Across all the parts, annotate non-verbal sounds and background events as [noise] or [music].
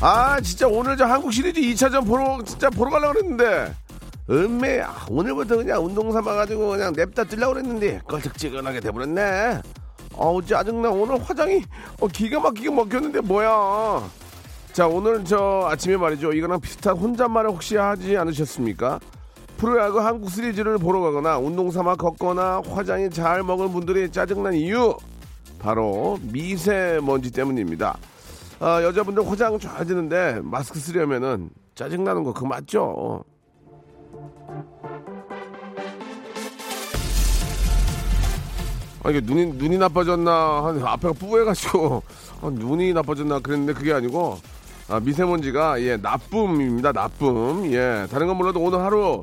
아 진짜 오늘 저 한국 시리즈 2차전 보러 진짜 보러 가려고 그랬는데. 음메 아, 오늘부터 그냥 운동 삼아 가지고 그냥 냅다 뛰려고 그랬는데 껄쩍지근하게 돼버렸네. 어우 짜증나. 오늘 화장이 어, 기가 막히게 먹혔는데 뭐야. 자 오늘 저 아침에 말이죠. 이거랑 비슷한 혼잣말을 혹시 하지 않으셨습니까? 프로야구 한국 시리즈를 보러 가거나 운동 삼아 걷거나 화장이 잘 먹은 분들이 짜증난 이유. 바로 미세먼지 때문입니다 아, 여자분들 화장 잘 되는데 마스크 쓰려면은 짜증나는 거 그거 맞죠? 아, 이게 눈이, 눈이 나빠졌나, 한, 앞에가 뿌해가지고, [laughs] 아, 눈이 나빠졌나 그랬는데 그게 아니고, 아, 미세먼지가, 예, 나쁨입니다, 나쁨. 예, 다른 건 몰라도 오늘 하루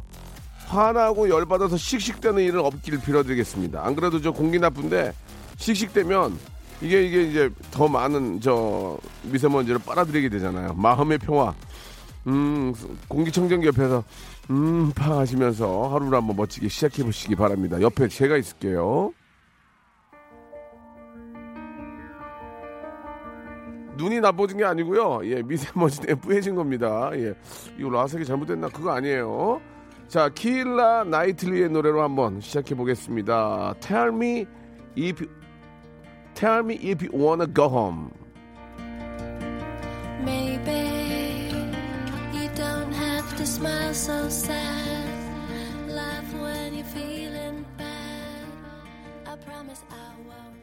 화나고 열받아서 씩씩대는 일은 없기를 빌어드리겠습니다. 안 그래도 저 공기 나쁜데, 씩씩대면 이게 이게 이제 더 많은 저 미세먼지를 빨아들이게 되잖아요. 마음의 평화. 음 공기청정기 옆에서 음 파 하시면서 하루를 한번 멋지게 시작해 보시기 바랍니다. 옆에 제가 있을게요. 눈이 나빠진 게 아니고요. 예, 미세먼지 때문에 뿌해진 겁니다. 예, 이거 라색이 잘못됐나? 그거 아니에요. 자, 키일라 나이틀리의 노래로 한번 시작해 보겠습니다. Tell me if Tell me if you wanna go home. Maybe you don't have to smile so sad. Laugh when you're feeling bad. I promise I won't.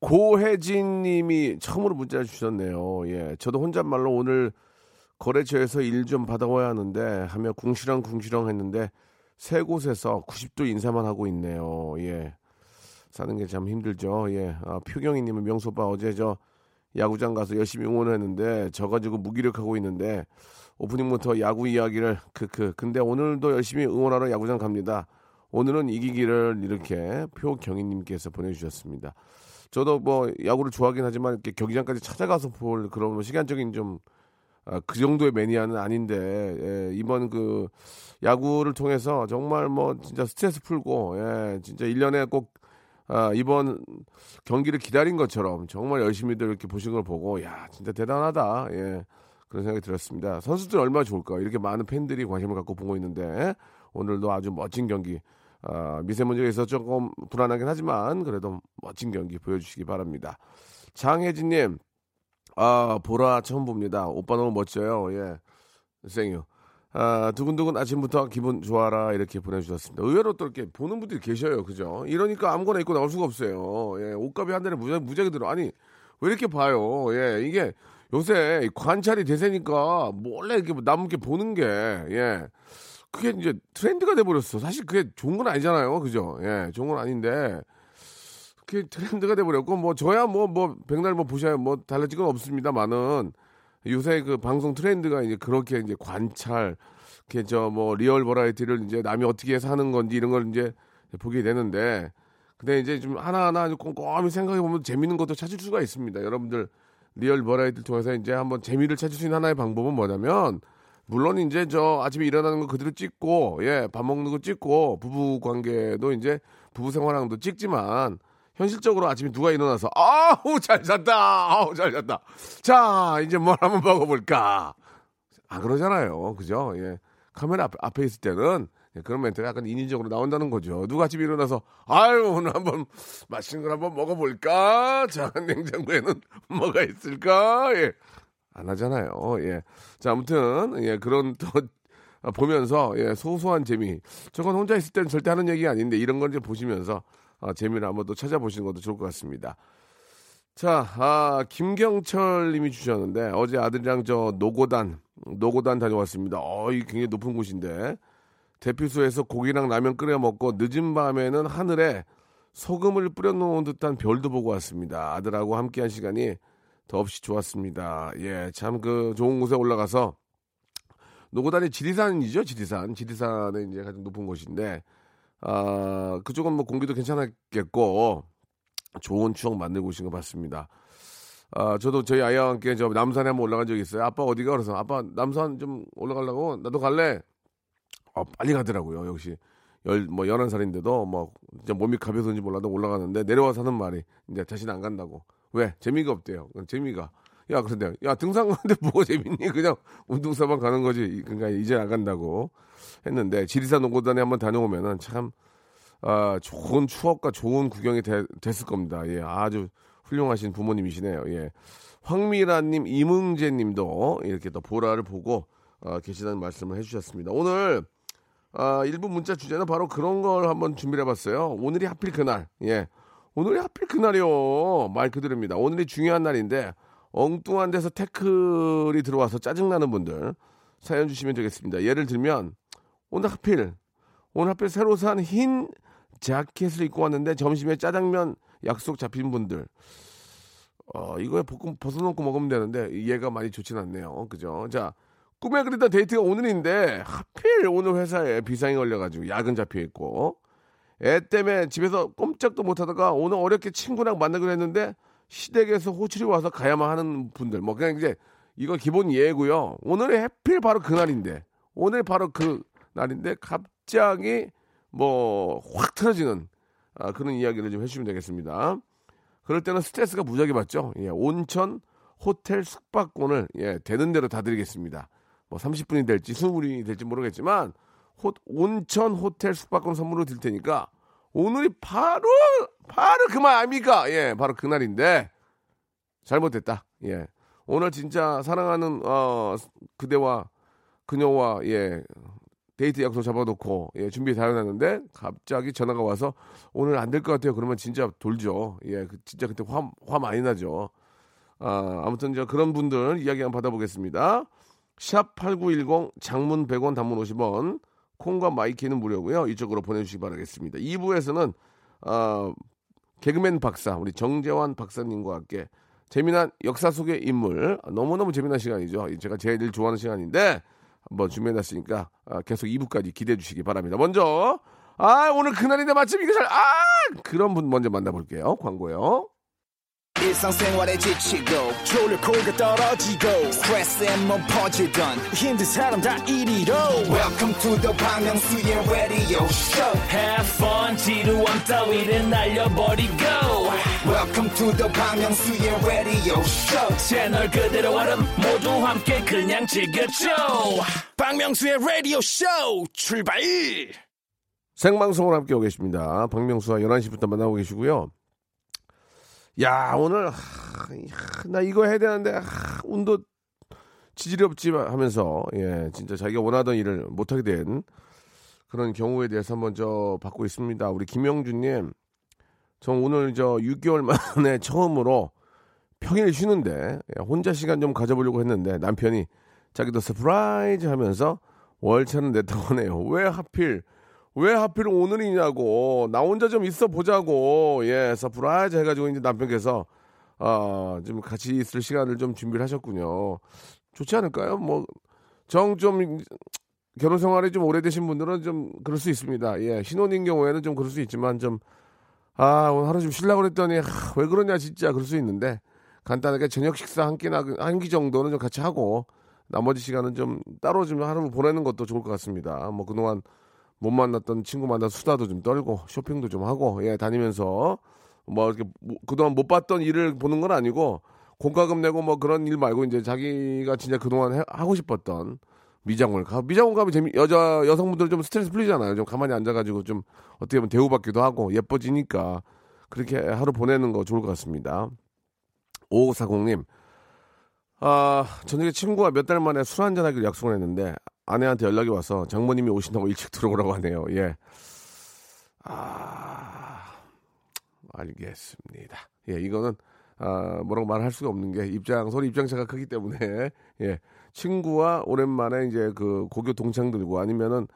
고혜진 님이 처음으로 문자를 주셨네요. 예. 저도 혼잣말로 오늘 거래처에서 일 좀 받아와야 하는데 하며 궁시렁 궁시렁 했는데 세 곳에서 90도 인사만 하고 있네요. 예. 사는 게 참 힘들죠. 예. 아, 표경이 님은 명수 오빠 어제 저 야구장 가서 열심히 응원했는데 저 가지고 무기력하고 있는데 오프닝부터 야구 이야기를 크크. 근데 오늘도 열심히 응원하러 야구장 갑니다. 오늘은 이기기를 이렇게 표경이 님께서 보내 주셨습니다. 저도 뭐 야구를 좋아하긴 하지만 이렇게 경기장까지 찾아가서 볼 그런 뭐 시간적인 좀 아, 그 정도의 매니아는 아닌데 예, 이번 그 야구를 통해서 정말 뭐 진짜 스트레스 풀고 예, 진짜 1년에 꼭 아, 이번 경기를 기다린 것처럼 정말 열심히들 이렇게 보신 걸 보고 야 진짜 대단하다 예, 그런 생각이 들었습니다. 선수들 얼마나 좋을까 이렇게 많은 팬들이 관심을 갖고 보고 있는데 오늘도 아주 멋진 경기 아, 미세먼지가 있어 서 조금 불안하긴 하지만 그래도 멋진 경기 보여주시기 바랍니다. 장혜진님 아, 보라 처음 봅니다. 오빠 너무 멋져요. 예. 생유. 아, 두근두근 아침부터 기분 좋아라 이렇게 보내주셨습니다. 의외로 또 이렇게 보는 분들이 계셔요. 그죠? 이러니까 아무거나 입고 나올 수가 없어요. 예. 옷값이 한 달에 무지하게, 무지하게 들어. 아니, 왜 이렇게 봐요? 예. 이게 요새 관찰이 대세니까 몰래 이렇게 남게 보는 게, 예. 그게 이제 트렌드가 돼버렸어. 사실 그게 좋은 건 아니잖아요. 그죠? 예. 좋은 건 아닌데. 그게 트렌드가 돼버렸고 뭐 저야 뭐뭐 백날 뭐 보셔야 뭐 달라질 건 없습니다만은 요새 그 방송 트렌드가 이제 그렇게 이제 관찰 이렇게 저뭐 real variety를 이제 남이 어떻게 하는 건지 이런 걸 이제 보게 되는데 근데 이제 좀 하나하나 꼼꼼히 생각해 보면 재밌는 것도 찾을 수가 있습니다. 여러분들 real variety를 통해서 이제 한번 재미를 찾을 수 있는 하나의 방법은 뭐냐면 물론 이제 저 아침에 일어나는 거 그대로 찍고 예 밥 먹는 거 찍고 부부 관계도 이제 부부 거 찍지만 현실적으로 아침에 누가 일어나서 아우 잘 잤다. 아우 잘 잤다. 자 이제 뭘 한번 먹어볼까? 안 그러잖아요. 그죠? 예. 카메라 앞에, 앞에 있을 때는 예, 그런 멘트가 약간 인위적으로 나온다는 거죠. 누가 아침에 일어나서 아유 오늘 한번 맛있는 걸 한번 먹어볼까? 자 냉장고에는 [laughs] 뭐가 있을까? 예. 안 하잖아요. 예자 아무튼 예 그런 또 보면서 예 소소한 재미. 저건 혼자 있을 때는 절대 하는 얘기가 아닌데 이런 걸 이제 보시면서 아, 재미를 한번 또 찾아보시는 것도 좋을 것 같습니다. 자, 아, 김경철 님이 주셨는데, 어제 아들이랑 저 노고단, 노고단 다녀왔습니다. 어, 이 굉장히 높은 곳인데, 대피소에서 고기랑 라면 끓여 먹고 늦은 밤에는 하늘에 소금을 뿌려놓은 듯한 별도 보고 왔습니다. 아들하고 함께한 시간이 더없이 좋았습니다. 예, 참 그 좋은 곳에 올라가서 노고단이 지리산이죠, 지리산. 지리산에 이제 가장 높은 곳인데 아 그쪽은 뭐 공기도 괜찮았겠고 좋은 추억 만들고 오신 것 같습니다. 아 저도 저희 아이와 함께 저 남산에 한번 올라간 적이 있어요. 아빠 어디가 그래서 아빠 남산 좀 올라가려고 나도 갈래. 어, 빨리 가더라고요. 역시 열, 뭐, 열한 살인데도 뭐, 진짜 몸이 가벼서인지 몰라도 올라가는데 내려와서 하는 말이 이제 다시는 안 간다고. 왜? 재미가 없대요. 재미가. 야, 그런데, 야, 등산 가는데 [laughs] 뭐가 재밌니? 그냥 운동사만 가는 거지. 그러니까 이제 안 간다고 했는데, 지리산 농구단에 한번 다녀오면은 참, 아, 좋은 추억과 좋은 구경이 되, 됐을 겁니다. 예, 아주 훌륭하신 부모님이시네요. 예. 황미라님, 이문재님도 이렇게 또 보라를 보고 어, 계시다는 말씀을 해주셨습니다. 오늘 아, 일부 문자 주제는 바로 그런 걸 한번 준비를 해봤어요. 오늘이 하필 그날. 예. 오늘이 하필 그날이요. 말 그대로입니다. 오늘이 중요한 날인데 엉뚱한 데서 태클이 들어와서 짜증나는 분들 사연 주시면 되겠습니다. 예를 들면 오늘 하필 오늘 하필 새로 산 흰 자켓을 입고 왔는데 점심에 짜장면 약속 잡힌 분들 어 이거에 볶음 벗어놓고 먹으면 되는데 이해가 많이 좋진 않네요. 그죠? 자 꿈에 그리던 데이트가 오늘인데 하필 오늘 회사에 비상이 걸려가지고 야근 잡혀 있고 애 때문에 집에서 꼼짝도 못하다가 오늘 어렵게 친구랑 만나기로 했는데 시댁에서 호출이 와서 가야만 하는 분들 뭐 그냥 이제 이거 기본 예고요. 오늘이 해필 바로 그날인데 오늘 바로 그 날인데 갑자기 뭐 확 틀어지는 아, 그런 이야기를 좀 해주시면 되겠습니다. 그럴 때는 스트레스가 무지하게 받죠. 예, 온천 호텔 숙박권을 예, 되는 대로 다 드리겠습니다. 뭐 30분이 될지 20분이 될지 모르겠지만 호, 온천 호텔 숙박권 선물로 드릴 테니까 오늘이 바로 바로 그말 아닙니까? 예, 바로 그날인데 잘못됐다. 예. 오늘 진짜 사랑하는 어 그대와 그녀와 예 데이트 약속 잡아놓고 예 준비 다 해놨는데 갑자기 전화가 와서 오늘 안 될 것 같아요. 그러면 진짜 돌죠. 예, 그 진짜 그때 화, 화 많이 나죠. 아, 아무튼 저 그런 분들 이야기 한번 받아보겠습니다. 샵 8910 장문 100원 단문 50원 콩과 마이케이는 무료고요. 이쪽으로 보내주시기 바라겠습니다. 2부에서는 어, 개그맨 박사 우리 정재환 박사님과 함께 재미난 역사 속의 인물 너무너무 재미난 시간이죠. 제가 제일 좋아하는 시간인데 한번 준비해놨으니까 아, 계속 2부까지 기대해 주시기 바랍니다. 먼저 아 오늘 그날인데 마침 이게 잘 아 그런 분 먼저 만나볼게요. 광고요. 일상생활에 지치고, 졸려 코가 떨어지고, 스트레스에 몸 퍼지던, 힘든 사람 다 이리로. welcome to the Bang Myung-soo's radio show Have fun 지루함 따위를 날려버리고 welcome to the Bang Myung-soo's radio show 채널 그대로 얼음 모두 함께 그냥 즐겨줘 박명수의 라디오 쇼 출발 생방송으로 함께 오고 계십니다. 박명수와 11시부터 만나고 계시고요. 야, 오늘, 하, 나 이거 해야 되는데, 하, 운도 지질이 없지 하면서, 예, 진짜 자기가 원하던 일을 못하게 된 그런 경우에 대해서 한번 저 받고 있습니다. 우리 김영준님, 저 오늘 저 6개월 만에 [laughs] 처음으로 평일 쉬는데, 예, 혼자 시간 좀 가져보려고 했는데, 남편이 자기도 surprise 하면서 월차는 냈다고 하네요. 왜 하필, 왜 하필 오늘이냐고. 나 혼자 좀 있어 보자고. 예, surprise 해가지고 이제 남편께서, 아, 좀 같이 있을 시간을 좀 준비를 하셨군요. 좋지 않을까요? 뭐, 정 좀, 결혼 생활이 좀 오래되신 분들은 좀 그럴 수 있습니다. 예, 신혼인 경우에는 좀 그럴 수 있지만 좀, 아, 오늘 하루 좀 쉬려고 그랬더니, 하, 왜 그러냐, 진짜. 그럴 수 있는데, 간단하게 저녁 식사 한 끼나, 한 끼 정도는 좀 같이 하고, 나머지 시간은 좀 따로 좀 하루 보내는 것도 좋을 것 같습니다. 뭐 그동안 못 만났던 친구 만나 수다도 좀 떨고 쇼핑도 좀 하고 예 다니면서 뭐 이렇게 뭐 그동안 못 봤던 일을 보는 건 아니고 공과금 내고 뭐 그런 일 말고 이제 자기가 진짜 그동안 해- 하고 싶었던 미장원 가. 미장원 가면 재미 여자 여성분들 좀 스트레스 풀리잖아요. 좀 가만히 앉아가지고 좀 어떻게 보면 대우받기도 하고 예뻐지니까 그렇게 하루 보내는 거 좋을 것 같습니다. 5540님 아, 저녁에 친구가 몇달 만에 술 한잔 하기로 약속을 했는데 아내한테 연락이 와서 장모님이 오신다고 일찍 들어오라고 하네요. 예. 아, 알겠습니다. 예, 이거는 아, 뭐라고 말할 수가 없는 게 입장 서로 입장차가 크기 때문에 예, 친구와 오랜만에 이제 그 고교 동창들고 아니면은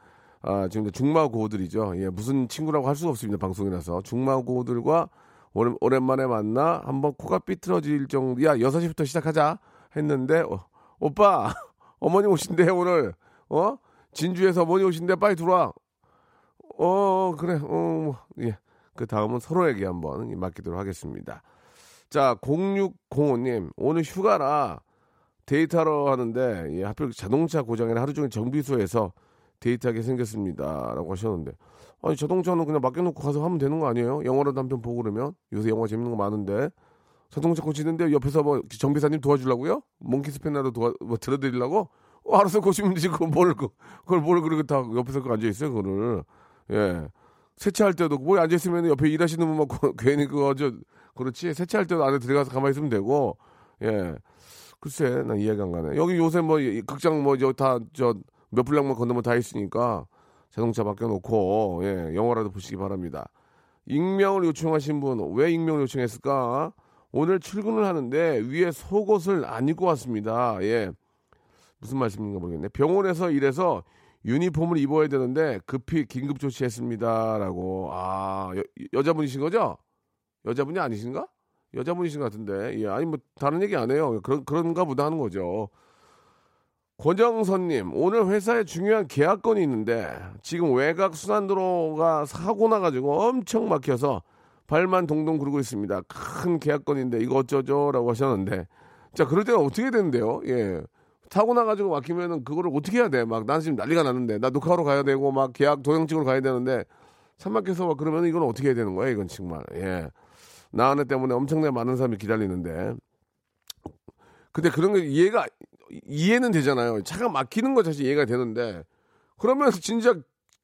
아, 지금 중마고들이죠. 예, 무슨 친구라고 할 수가 없습니다. 방송이라서. 중마고들과 오랜, 오랜만에 만나 한번 코가 삐뚤어질 정도, 야, 6시부터 시작하자 했는데, 어, 오빠, [laughs] 어머니 오신대, 오늘. 어? 진주에서 어머니 오신대, 빨리 들어와. 어, 그래, 어, 뭐, 예. 그 다음은 서로에게 한번 맡기도록 하겠습니다. 자, 0605님, 오늘 휴가라 데이트하러 하는데, 예, 하필 자동차 고장이라 하루 종일 정비소에서 데이트하게 생겼습니다. 라고 하셨는데, 아니, 자동차는 그냥 맡겨놓고 가서 하면 되는 거 아니에요? 영화라도 한 편 보고 그러면? 요새 영화 재밌는 거 많은데. 자동차 고치는데 옆에서 뭐 정비사님 도와주려고요? 몽키스패너라도 도와, 뭐 들어드리려고? 어, 알아서 고치면 되지. 그걸 뭘, 그- 그걸 뭘 그렇게 다 옆에서 그 앉아 있어요, 그거를. 예. 세차할 때도 뭐 앉아 있으면 옆에 일하시는 분만 고- [laughs] 괜히 그거 저, 그렇지. 세차할 때도 안에 들어가서 가만히 있으면 되고, 예. 글쎄, 난 이해가 안 가네. 여기 요새 뭐, 이 극장 뭐, 저, 다, 저, 몇 분량만 건너면 다 있으니까 자동차 맡겨놓고, 예, 영화라도 보시기 바랍니다. 익명을 요청하신 분, 왜 익명을 요청했을까? 오늘 출근을 하는데 위에 속옷을 안 입고 왔습니다. 예. 무슨 말씀인가 모르겠네. 병원에서 일해서 유니폼을 입어야 되는데 급히 긴급 조치했습니다. 라고. 아, 여, 여자분이신 거죠? 여자분이 아니신가? 여자분이신 것 같은데. 예, 아니, 뭐, 다른 얘기 안 해요. 그런, 그런가 보다 하는 거죠. 권정선님, 오늘 회사에 중요한 계약건이 있는데, 지금 외곽 순환도로가 사고 나가지고 엄청 막혀서 발만 동동 구르고 있습니다. 큰 계약건인데, 이거 어쩌죠? 라고 하셨는데, 자, 그럴 때는 어떻게 되는데요? 예. 사고 나가지고 막히면은 그거를 어떻게 해야 돼? 막, 난 지금 난리가 났는데, 나 녹화하러 가야 되고, 막 계약 도장 찍으러 가야 되는데, 산막해서 막 그러면 이건 어떻게 해야 되는 거야? 이건 정말, 예. 나 하나 때문에 엄청나게 많은 사람이 기다리는데. 근데 그런 게 이해가, 이해는 되잖아요. 차가 막히는 거 자체 이해가 되는데. 그러면 진짜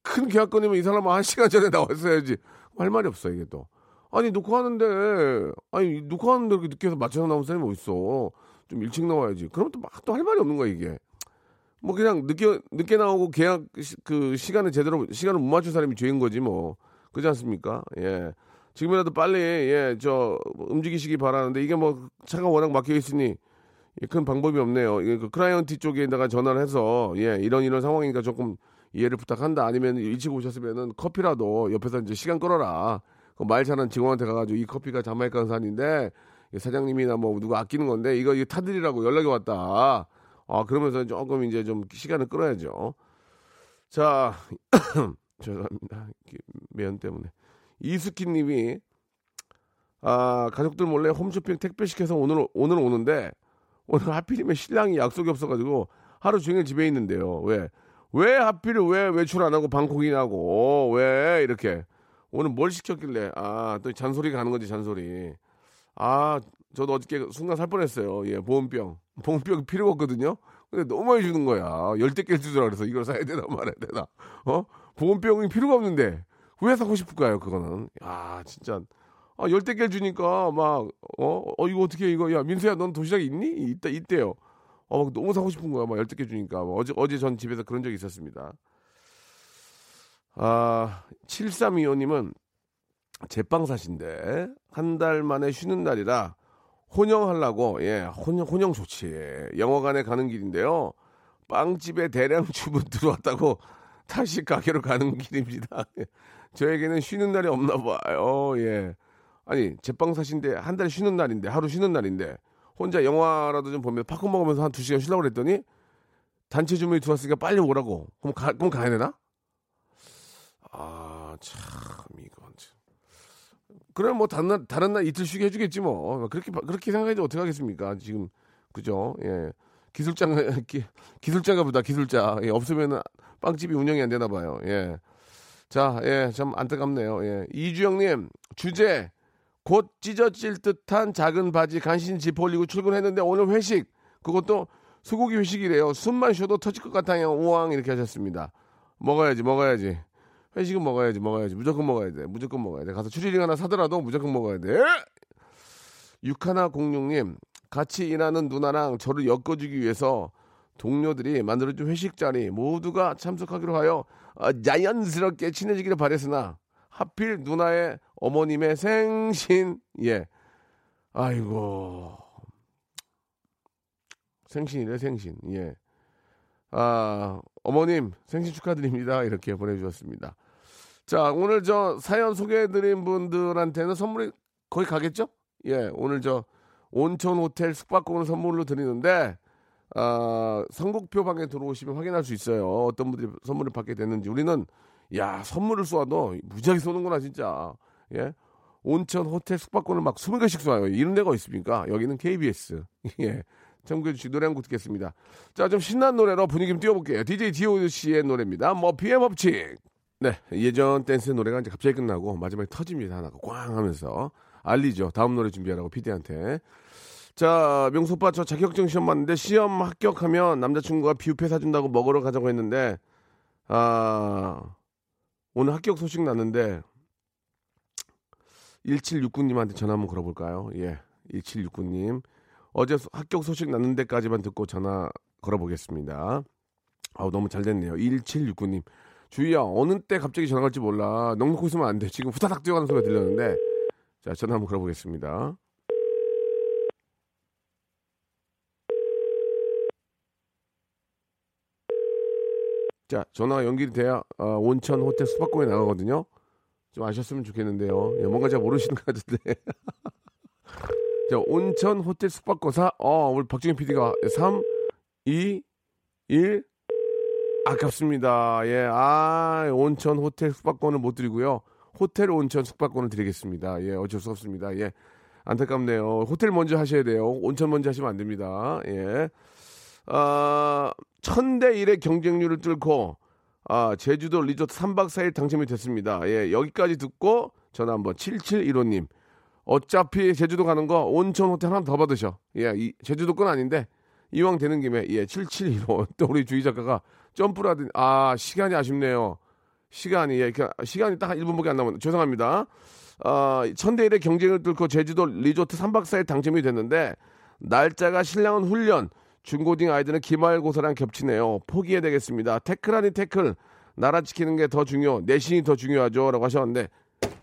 큰 계약건이면 이 사람은 한 시간 전에 나왔어야지. 할 말이 없어, 이게 또. 아니, 녹화하는데, 아니, 녹화하는데 이렇게 늦게 해서 맞춰서 나온 사람이 어딨어. 좀 일찍 나와야지. 그럼 또 막 또 할 말이 없는 거야, 이게. 뭐 그냥 늦게, 늦게 나오고 계약 시- 그 시간을 제대로, 시간을 못 맞춘 사람이 죄인 거지 뭐. 그렇지 않습니까? 예. 지금이라도 빨리, 예, 저, 움직이시기 바라는데 이게 뭐 차가 워낙 막혀 있으니 예, 큰 방법이 없네요. 이게 그 클라이언트 쪽에다가 전화를 해서 예, 이런 이런 상황이니까 조금 이해를 부탁한다. 아니면 일찍 오셨으면은 커피라도 옆에서 이제 시간 끌어라. 그말 잘하는 직원한테 가가지고 이 커피가 자마이카 산인데 이 사장님이나 뭐 누가 아끼는 건데 이거 이거 타드리라고 연락이 왔다. 아 그러면서 조금 이제 좀 시간을 끌어야죠. 자 [coughs] 죄송합니다. 매연 때문에 이스키님이 아 가족들 몰래 홈쇼핑 택배 시켜서 오늘 오늘 오는데 오늘 하필이면 신랑이 약속이 없어가지고 하루 종일 집에 있는데요. 왜? 왜 하필 왜 외출 안 하고 방콕이냐고 왜 이렇게 오늘 뭘 시켰길래 아 또 잔소리 가는 거지 잔소리 아 저도 어저께 순간 살 뻔했어요. 예 보온병. 보온병 필요가 없거든요. 근데 너무 많이 주는 거야. 열대 개를 주더라 그래서 이걸 사야 되나 말아야 되나. 어? 보온병이 필요가 없는데 왜 사고 싶을까요 그거는? 아 진짜. 아 열대 개를 주니까 막 어? 어 이거 어떻게 이거? 야 민수야 넌 도시락 있니? 있다 있대요. 어, 막 너무 사고 싶은 거야. 막 열댓 개 주니까. 뭐 어제, 어제 전 집에서 그런 적이 있었습니다. 아, 7325님은 제빵사신데, 한 달 만에 쉬는 날이라 혼영하려고, 예, 혼영, 혼영 좋지. 영화관에 가는 길인데요. 빵집에 대량 주문 [laughs] 들어왔다고 다시 가게로 가는 길입니다. 저에게는 쉬는 날이 없나 봐요. 예. 아니, 제빵사신데 한 달 쉬는 날인데, 하루 쉬는 날인데, 혼자 영화라도 좀 보면서 팝콘 먹으면서 한 두 시간 쉬려고 그랬더니 단체 주문이 들어왔으니까 빨리 오라고. 그럼 가, 그럼 가야 되나? 아, 참, 참. 그래, 뭐, 다른 날, 다른 날 이틀 쉬게 해주겠지 뭐. 그렇게, 그렇게 생각해도 어떻게 하겠습니까? 지금, 그죠? 예. 기술장, [laughs] 기, 기술자가 보다, 기술자. 예, 없으면 빵집이 운영이 안 되나 봐요. 예. 자, 예, 참 안타깝네요. 예. 이주영님, 주제, 곧 찢어질 듯한 작은 바지 간신히 지퍼 올리고 출근했는데 오늘 회식 그것도 소고기 회식이래요. 숨만 쉬어도 터질 것 같아요. 우왕 이렇게 하셨습니다. 먹어야지 먹어야지. 회식은 먹어야지 먹어야지 무조건 먹어야 돼. 무조건 먹어야 돼. 가서 추리링 하나 사더라도 무조건 먹어야 돼. 육하나 공룡님 같이 일하는 누나랑 저를 엮어주기 위해서 동료들이 만들어준 회식 자리 모두가 참석하기로 하여 어, 자연스럽게 친해지기를 바랬으나 하필 누나의 어머님의 생신 예 아이고 생신이래 생신 예 아, 어머님 생신 축하드립니다. 이렇게 보내주셨습니다. 자, 오늘 저 사연 소개해드린 분들한테는 선물이 거의 가겠죠? 예, 오늘 저 온천 호텔 숙박권을 선물로 드리는데, 아, 선곡표 방에 들어오시면 확인할 수 있어요. 어떤 분들이 선물을 받게 됐는지. 우리는, 야, 선물을 쏘아도 무지하게 쏘는구나, 진짜. 예. 온천 호텔 숙박권을 막 20개씩 쏘아요. 이런 데가 있습니까? 여기는 KBS. [laughs] 예. 참고해 주시 노래 한 곡 듣겠습니다. 자, 좀 신난 노래로 분위기 좀 띄워볼게요. DJ DOC의 노래입니다. 뭐, 피해 법칙. 네. 예전 댄스 노래가 이제 갑자기 끝나고 마지막에 터집니다. 하나가 꽝 하면서. 알리죠. 다음 노래 준비하라고 PD한테. 자, 명수 오빠 저 자격증 시험 봤는데 시험 합격하면 남자친구가 뷔페 사준다고 먹으러 가자고 했는데, 아, 오늘 합격 소식 났는데, 1769님한테 전화 한번 걸어볼까요? 예. 1769님. 어제 소- 합격 소식 났는 데까지만 듣고 전화 걸어보겠습니다. 아우, 너무 잘 됐네요. 1769님. 주희야, 어느 때 갑자기 전화 갈지 몰라. 넉넉히 있으면 안 돼. 지금 후다닥 뛰어가는 소리가 들렸는데. 자, 전화 한번 걸어보겠습니다. 자, 전화가 연결이 돼야 어, 온천 호텔 숙박권에 나가거든요. 좀 아셨으면 좋겠는데요. 예, 뭔가 잘 모르시는 것 같은데. [laughs] 자, 온천 호텔 숙박권사, 어, 우리 박정현 PD가 3, 2, 1. 아깝습니다. 예, 아, 온천 호텔 숙박권을 못 드리고요. 호텔 온천 숙박권을 드리겠습니다. 예, 어쩔 수 없습니다. 예, 안타깝네요. 호텔 먼저 하셔야 돼요. 온천 먼저 하시면 안 됩니다. 예. 아, 천대 1의 경쟁률을 뚫고 아, 제주도 리조트 3박 4일 당첨이 됐습니다. 예, 여기까지 듣고 전화 한번 7715님. 어차피 제주도 가는 거 온천 호텔 하나 더 받으셔. 예, 이, 제주도 건 아닌데 이왕 되는 김에 예, 7715. [laughs] 또 우리 주희 작가가 하더니 아, 시간이 아쉽네요. 시간이 예, 그, 시간이 딱 1분밖에 안 남았는데 죄송합니다. 아, 천대 1의 경쟁을 뚫고 제주도 리조트 3박 4일 당첨이 됐는데 날짜가 신랑은 훈련, 중고딩 아이들은 기말고사랑 겹치네요. 포기해야 되겠습니다. 태클 아닌 태클. 나라 지키는 게 더 중요, 내신이 더 중요하죠. 라고 하셨는데,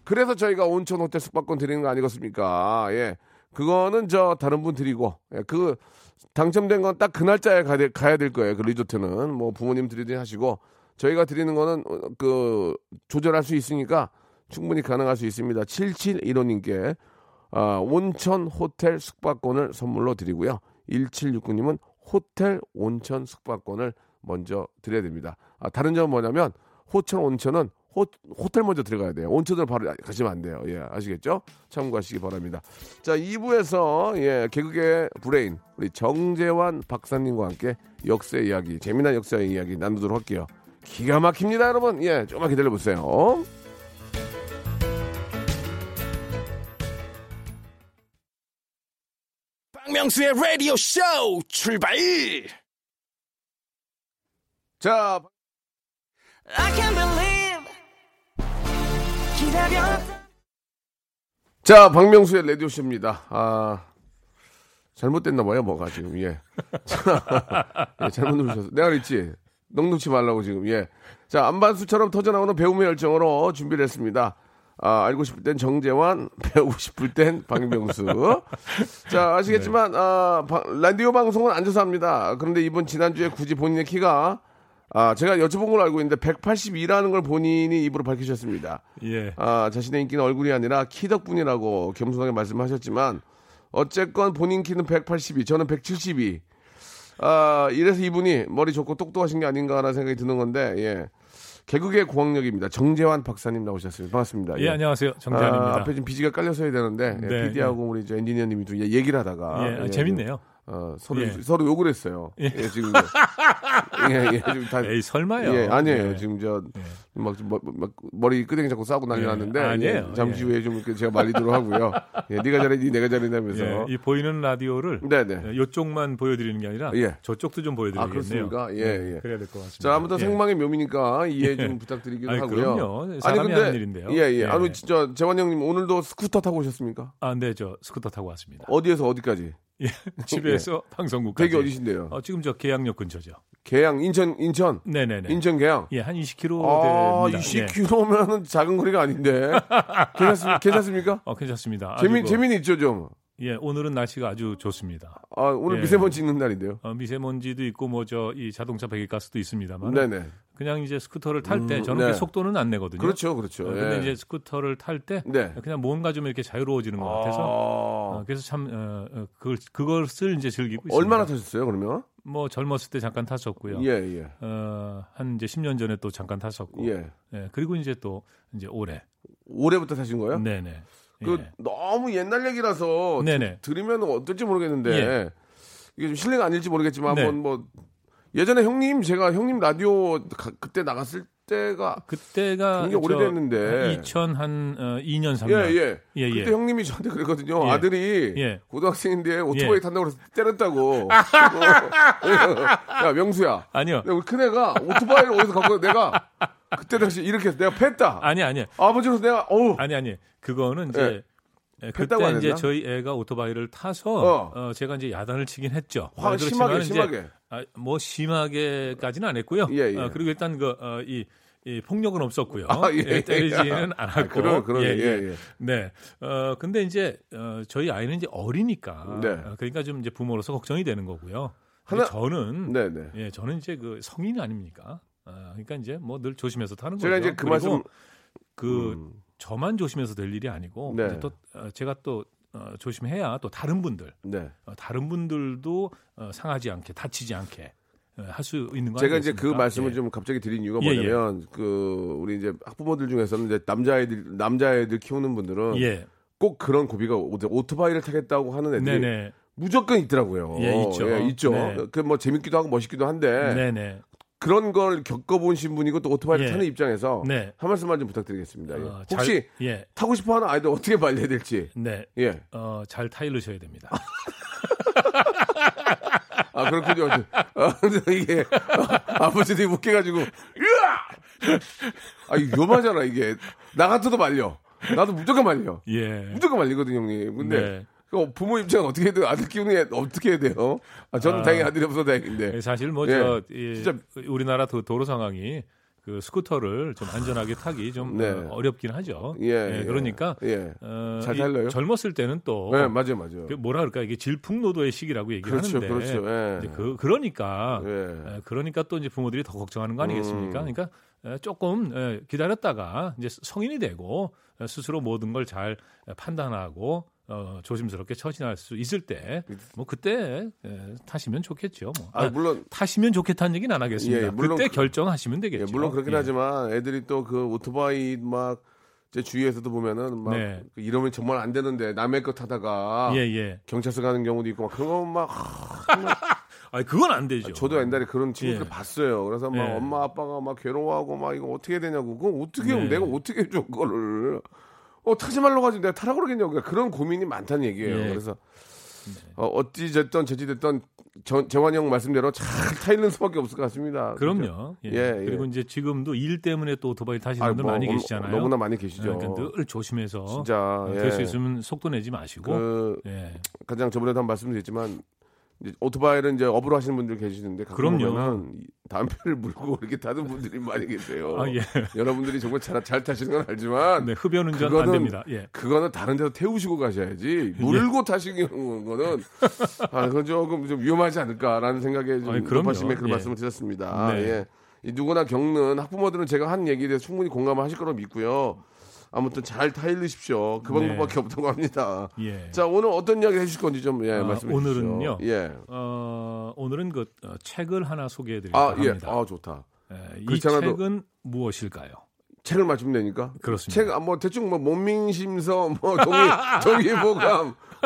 그래서 저희가 온천 호텔 숙박권 드리는 거 아니겠습니까? 예. 그거는 저 다른 분 드리고, 예. 그 당첨된 건 딱 그 날짜에 가야, 될- 가야 될 거예요. 그 리조트는. 뭐 부모님 드리든 하시고, 저희가 드리는 거는 어, 그 조절할 수 있으니까 충분히 가능할 수 있습니다. 7715님께 아, 온천 호텔 숙박권을 선물로 드리고요. 1769님은 호텔 온천 숙박권을 먼저 드려야 됩니다. 아, 다른 점은 뭐냐면 호천 온천은 호, 호텔 먼저 들어가야 돼요. 온천을 바로 가시면 안 돼요. 예, 아시겠죠? 참고하시기 바랍니다. 자, 2부에서 예, 개그계 브레인 우리 정재환 박사님과 함께 역사 이야기, 재미난 역사 이야기 나누도록 할게요. 기가 막힙니다, 여러분. 예, 조금만 기다려 보세요. 박명수의 라디오 쇼 출발! 자, I can't believe. 자, 박명수의 라디오쇼입니다. 아, 잘못됐나 봐요, 뭐가 지금, 예. 자, [laughs] 예, 잘못 누르셨어. 내가 그랬지? 넉넉지 말라고 지금, 예. 자, 안반수처럼 터져나오는 배움의 열정으로 준비를 했습니다. 아, 알고 싶을 땐 정재환, [laughs] 배우고 싶을 땐 박명수. 자, 아시겠지만, 아, 바- 라디오 방송은 앉아서 합니다. 그런데 이번 지난주에 굳이 본인의 키가 아, 제가 여쭤본 걸로 알고 있는데 182라는 걸 본인이 입으로 밝히셨습니다. 예. 아, 자신의 인기는 얼굴이 아니라 키 덕분이라고 겸손하게 말씀하셨지만 어쨌건 본인 키는 182, 저는 172. 아, 이래서 이분이 머리 좋고 똑똑하신 게 아닌가라는 생각이 드는 건데, 예. 개그계 고학력입니다. 정재환 박사님 나오셨습니다. 반갑습니다. 예, 안녕하세요. 정재환입니다. 아, 앞에 좀 비지가 깔려서야 되는데, 예, 네, PD하고 우리 저 엔지니어님이 좀 얘기를 하다가. 예, 아, 예, 재밌네요. 어, 서로, 예. 서로 욕을 했어요. 예, 지금. [laughs] 예, 예, 지금 다. 에이, 설마요. 예, 아니에요. 예. 지금 저, 막, 좀 머- 막 머리 끄댕이 잡고 싸우고 난리 예, 났는데. 아니에요. 예, 잠시 예. 후에 좀 제가 말리도록 하고요. 예, 네가 잘했니, 내가 잘했냐면서. 예, 이 보이는 라디오를 네네. 이쪽만 보여드리는 게 아니라 예. 저쪽도 좀 아, 보여드리겠네요. 그렇습니까? 예, 예. 그래야 될 것 같습니다. 자, 아무튼 예. 생방의 묘미니까 이해 좀 [laughs] 예. 부탁드리기도 아니, 하고요. 그럼요. 사람이 하는 일인데요. 예, 예. 예. 아니, 진짜, 재환 형님, 오늘도 스쿠터 타고 오셨습니까? 아, 네, 저 스쿠터 타고 왔습니다. 어디에서 어디까지? 예, [laughs] 집에서 방송국까지. 댁이 어디신데요? 어, 지금 저 계양역 근처죠. 계양, 인천, 인천. 네네네. 인천 계양. 예, 한 20km 아, 됩니다. 예. 20km면은 작은 거리가 아닌데. [laughs] 괜찮습니까? 괜찮습니까? 어, 괜찮습니다. 재미, 아주 그- 재미는 있죠, 좀. 예, 오늘은 날씨가 아주 좋습니다. 아, 오늘 예. 미세먼지 있는 날인데요. 어, 미세먼지도 있고 뭐 저 이 자동차 배기가스도 있습니다만 네네. 그냥 이제 스쿠터를 탈때 음, 저는 네. 속도는 안 내거든요. 그렇죠, 그렇죠. 어, 예. 근데 이제 스쿠터를 탈때 네. 그냥 뭔가 좀 이렇게 자유로워지는 것 같아서 아, 어, 그래서 참 어, 어, 그걸 그것을 이제 즐기고 있습니다. 얼마나 타셨어요, 그러면? 뭐 젊었을 때 잠깐 탔었고요. 예, 예. 어, 한 이제 10년 전에 또 잠깐 탔었고. 예. 예, 그리고 이제 또 이제 올해. 올해부터 타신 거예요? 네 네. 그 예. 너무 옛날 얘기라서 네네. 들으면 어떨지 모르겠는데 예. 이게 좀 실례가 아닐지 모르겠지만 네. 한번 뭐 예전에 형님 제가 형님 라디오 가- 그때 나갔을 때가 그때가 굉장히 저 오래됐는데. 2000한 어, 2년 3년. 예, 예. 예, 예. 그때 형님이 저한테 그랬거든요. 예. 아들이 예. 고등학생인데 오토바이 예. 탄다고 그래서 때렸다고. [laughs] 어. 야, 명수야. 아니요. 우리 큰애가 오토바이를 어디서 갖고 내가 그때 당시 이렇게 해서 내가 팼다. 아니 아니. 아버지로서 내가 어우 아니 아니. 그거는 이제 예, 그때 안 이제 했나? 저희 애가 오토바이를 타서 어. 어. 제가 이제 야단을 치긴 했죠. 화 어, 심하게 이제 심하게. 아, 뭐 심하게까지는 안 했고요. 예, 예. 어, 그리고 일단 그이이 폭력은 없었고요. 아, 예, 예, 때리지는 아, 않았고. 그런 그런 예, 예. 네. 어, 근데 이제, 어, 저희 아이는 이제 어리니까. 네. 어, 그러니까 좀 이제 부모로서 걱정이 되는 거고요. 하나- 저는, 네, 네. 예, 저는 이제 그 성인 아닙니까? 어, 그러니까 이제 뭐 늘 조심해서 타는 제가 거죠. 이제 그 말씀 그 음. 저만 조심해서 될 일이 아니고 네. 또 어, 제가 또 어, 조심해야 또 다른 분들, 네. 어, 다른 분들도 어, 상하지 않게 다치지 않게 어, 할수 있는 거 제가 이제 그 아니겠습니까? 말씀을 예. 좀 갑자기 드린 이유가 예, 뭐냐면 그 우리 이제 학부모들 중에서는 이제 남자애들 남자애들 키우는 분들은 예, 꼭 그런 고비가. 오토바이를 타겠다고 하는 애들이 네네, 무조건 있더라고요. 예, 있죠. 예, 있죠. 네. 그뭐 재밌기도 하고 멋있기도 한데 네네, 그런 걸 겪어보신 분이고 또 오토바이를 예. 타는 입장에서 네. 한 말씀만 좀 부탁드리겠습니다. 예. 어, 잘- 혹시 예, 타고 싶어하는 아이들 어떻게 말려야 될지. 네, 예. 어, 잘 타일르셔야 됩니다. [laughs] 아 그렇군요. 아, 이게 아, 아버지들이 웃겨가지고 으아! 아 이거 위험하잖아 이게 나 같아도 말려. 나도 무조건 말려. 예, 무조건 말리거든 형님. 근데 네. 그 부모 입장은 어떻게 해야 돼요? 아들 키우는 애 어떻게 해야 돼요? 아, 저는 아. 다행히 아들이 없어서 다행인데. 사실 뭐 예, 저 이, 진짜- 우리나라 도, 도로 상황이 그 스쿠터를 좀 안전하게 타기 좀 네. 어, 어렵긴 하죠. 예, 예. 그러니까 예. 어, 잘이 달려요? 젊었을 때는 또 네, 맞아요, 맞아요. 그 뭐라 그럴까 이게 질풍노도의 시기라고 얘기를 그렇죠, 하는데 그렇죠. 예. 이제 그 그러니까 예. 에, 그러니까 또 이제 부모들이 더 걱정하는 거 아니겠습니까? 음. 그러니까 에, 조금 에, 기다렸다가 이제 성인이 되고 에, 스스로 모든 걸 잘 판단하고 어, 조심스럽게 처신할 수 있을 때 뭐 그때 에, 타시면 좋겠죠. 뭐. 아, 아, 물론 타시면 좋겠다는 얘기는 안 하겠습니다. 예, 물론 그때 그- 결정하시면 예, 되겠죠. 물론 그렇긴 예. 하지만 애들이 또 그 오토바이 막 제 주위에서도 보면은 막 네. 그 이러면 정말 안 되는데 남의 거 타다가 예, 예. 경찰서 가는 경우도 있고 막 그런 거막 아, 그건 안 되죠. 저도 옛날에 그런 친구들 예. 봤어요. 그래서 막 예. 엄마 아빠가 막 괴로워하고 막 이거 어떻게 되냐고. 그건 어떻게 네. 내가 어떻게 해줘 그거를. 어 타지 말라고 하지 내가 타라 그러겠냐고. 그러니까 그런 고민이 많다는 얘기예요. 예. 그래서 어, 어찌 됐든 저찌 됐든 전- 재환이 형 말씀대로 잘 타있는 수밖에 없을 것 같습니다. 그럼요. 예. 예, 예. 그리고 이제 지금도 일 때문에 또 오토바이 타시는 아, 분들 뭐, 많이 너무- 계시잖아요. 너무나 많이 계시죠. 그러니까 늘 조심해서 진짜 어, 예. 될수 있으면 속도 내지 마시고 그 예. 가장 저번에도 한 말씀드렸지만 오토바이를 이제 업으로 하시는 분들 계시는데 그럼요. 담배를 [laughs] 물고 이렇게 타는 분들이 많이 계세요. 아, 예. 여러분들이 정말 잘, 잘 타시는 건 알지만 네, 흡연 운전 그거는 안 됩니다. 예. 그거는 다른 데서 태우시고 가셔야지 물고 타시는 거는 아 그건 조금 좀 위험하지 않을까라는 생각에 좀. 높아심에 그런 예. 말씀을 드렸습니다. 네. 예. 이 누구나 겪는 학부모들은 제가 한 얘기에 대해서 충분히 공감을 하실 거라고 믿고요. 아무튼 잘 타일르십시오. 그 네. 방법밖에 없다고 합니다. 예. 자 오늘 어떤 이야기 해주실 건지 좀 예, 아, 말씀해 주시죠. 오늘은요. 예. 어, 오늘은 그 어, 책을 하나 소개해 드릴까 아 예. 합니다. 아 좋다. 예, 이 책은 무엇일까요? 책을 맞추면 되니까. 그렇습니다. 책, 아, 뭐, 대충 뭐, 몸민심서, 뭐, 동의, 동의보감, [laughs]